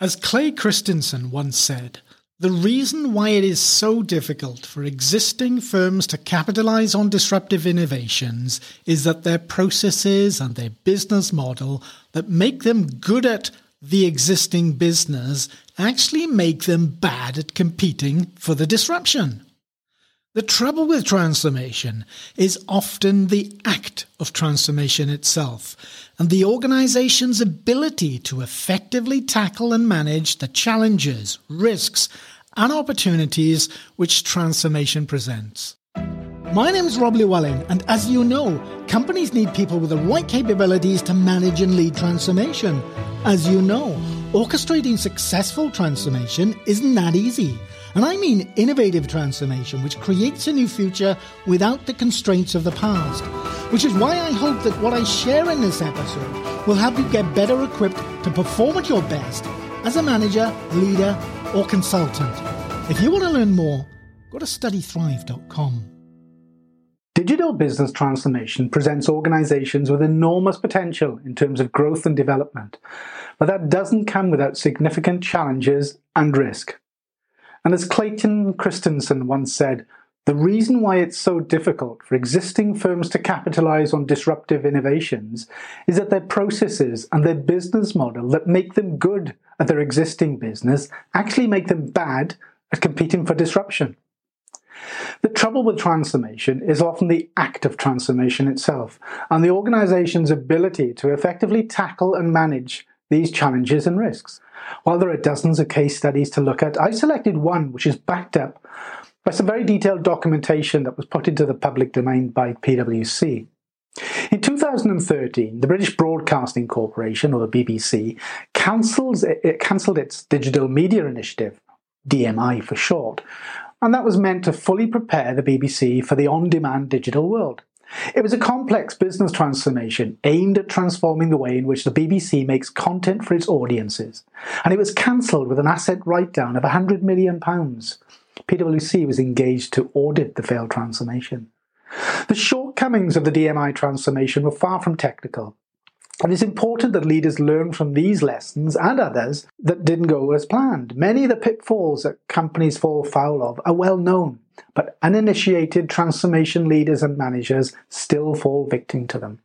As Clay Christensen once said, the reason why it is so difficult for existing firms to capitalize on disruptive innovations is that their processes and their business model that make them good at the existing business actually make them bad at competing for the disruption. The trouble with transformation is often the act of transformation itself and the organization's ability to effectively tackle and manage the challenges, risks, and opportunities which transformation presents. My name is Rob Llewellyn, and as you know, companies need people with the right capabilities to manage and lead transformation. As you know, orchestrating successful transformation isn't that easy. And I mean innovative transformation, which creates a new future without the constraints of the past. Which is why I hope that what I share in this episode will help you get better equipped to perform at your best as a manager, leader, or consultant. If you want to learn more, go to studythrive.com. Digital business transformation presents organizations with enormous potential in terms of growth and development, but that doesn't come without significant challenges and risk. And as Clayton Christensen once said, the reason why it's so difficult for existing firms to capitalize on disruptive innovations is that their processes and their business model that make them good at their existing business actually make them bad at competing for disruption. The trouble with transformation is often the act of transformation itself and the organization's ability to effectively tackle and manage these challenges and risks. While there are dozens of case studies to look at, I selected one which is backed up by some very detailed documentation that was put into the public domain by PwC. In 2013, the British Broadcasting Corporation, or the BBC, cancels, it cancelled its Digital Media Initiative, DMI for short, and that was meant to fully prepare the BBC for the on demand digital world. It was a complex business transformation aimed at transforming the way in which the BBC makes content for its audiences, and it was cancelled with an asset write down of £100 million. PwC was engaged to audit the failed transformation. The shortcomings of the DMI transformation were far from technical. And it's important that leaders learn from these lessons and others that didn't go as planned. Many of the pitfalls that companies fall foul of are well known, but uninitiated transformation leaders and managers still fall victim to them.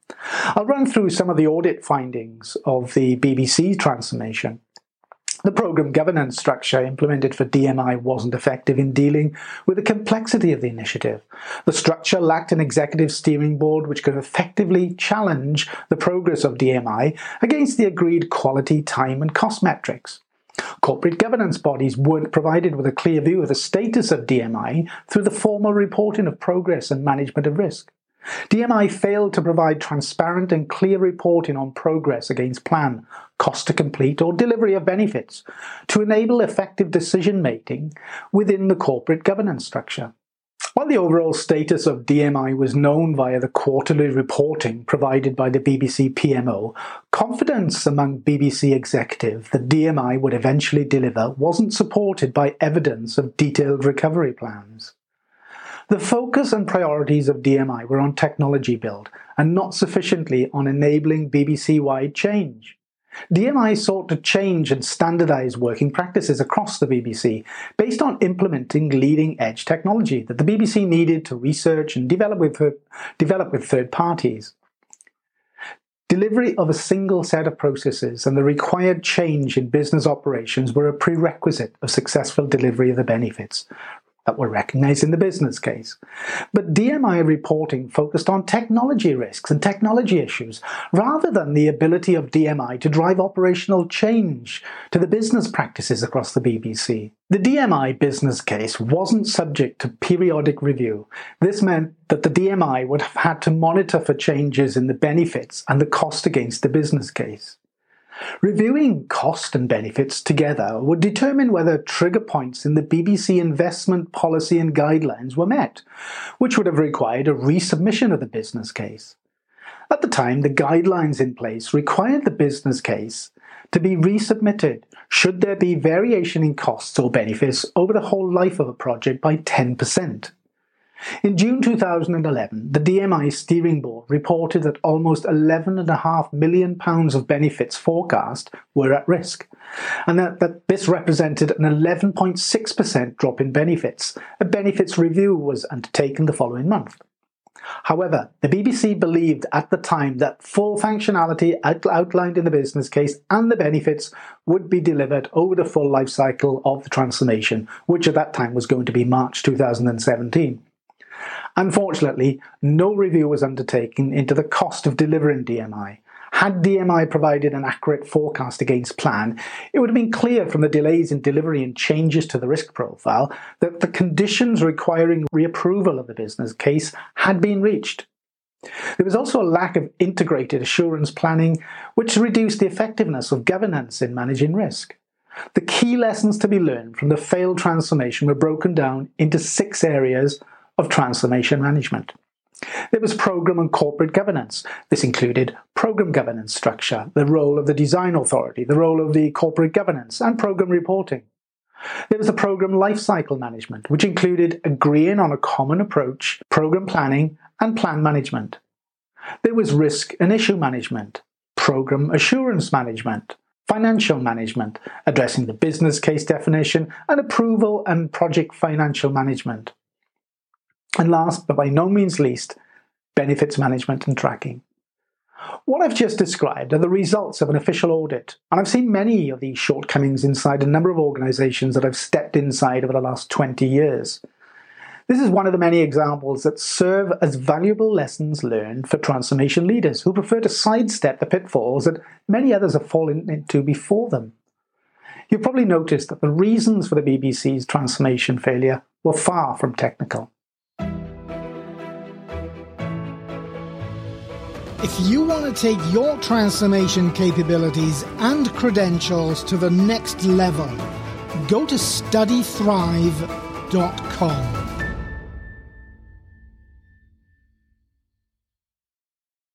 I'll run through some of the audit findings of the BBC transformation. The program governance structure implemented for DMI wasn't effective in dealing with the complexity of the initiative. The structure lacked an executive steering board which could effectively challenge the progress of DMI against the agreed quality, time, and cost metrics. Corporate governance bodies weren't provided with a clear view of the status of DMI through the formal reporting of progress and management of risk. DMI failed to provide transparent and clear reporting on progress against plan, cost to complete, or delivery of benefits to enable effective decision making within the corporate governance structure. While the overall status of DMI was known via the quarterly reporting provided by the BBC PMO, confidence among BBC executives that DMI would eventually deliver wasn't supported by evidence of detailed recovery plans. The focus and priorities of DMI were on technology build and not sufficiently on enabling BBC wide change. DMI sought to change and standardize working practices across the BBC based on implementing leading edge technology that the BBC needed to research and develop with, develop with third parties. Delivery of a single set of processes and the required change in business operations were a prerequisite of successful delivery of the benefits, that were recognized in the business case. But DMI reporting focused on technology risks and technology issues rather than the ability of DMI to drive operational change to the business practices across the BBC. The DMI business case wasn't subject to periodic review. This meant that the DMI would have had to monitor for changes in the benefits and the cost against the business case. Reviewing cost and benefits together would determine whether trigger points in the BBC investment policy and guidelines were met, which would have required a resubmission of the business case. At the time, the guidelines in place required the business case to be resubmitted should there be variation in costs or benefits over the whole life of a project by 10%. In June 2011, the DMI steering board reported that almost £11.5 million of benefits forecast were at risk, and that, that this represented an 11.6% drop in benefits. A benefits review was undertaken the following month. However, the BBC believed at the time that full functionality outlined in the business case and the benefits would be delivered over the full life cycle of the transformation, which at that time was going to be March 2017. Unfortunately, no review was undertaken into the cost of delivering DMI. Had DMI provided an accurate forecast against plan, it would have been clear from the delays in delivery and changes to the risk profile that the conditions requiring reapproval of the business case had been reached. There was also a lack of integrated assurance planning, which reduced the effectiveness of governance in managing risk. The key lessons to be learned from the failed transformation were broken down into six areas of transformation management. There was program and corporate governance. This included program governance structure, the role of the design authority, the role of the corporate governance, and program reporting. There was the program lifecycle management, which included agreeing on a common approach, program planning, and plan management. There was risk and issue management, program assurance management, financial management, addressing the business case definition, and approval and project financial management. And last, but by no means least, benefits management and tracking. What I've just described are the results of an official audit, and I've seen many of these shortcomings inside a number of organizations that I've stepped inside over the last 20 years. This is one of the many examples that serve as valuable lessons learned for transformation leaders who prefer to sidestep the pitfalls that many others have fallen into before them. You've probably noticed that the reasons for the BBC's transformation failure were far from technical. If you want to take your transformation capabilities and credentials to the next level, go to studythrive.com.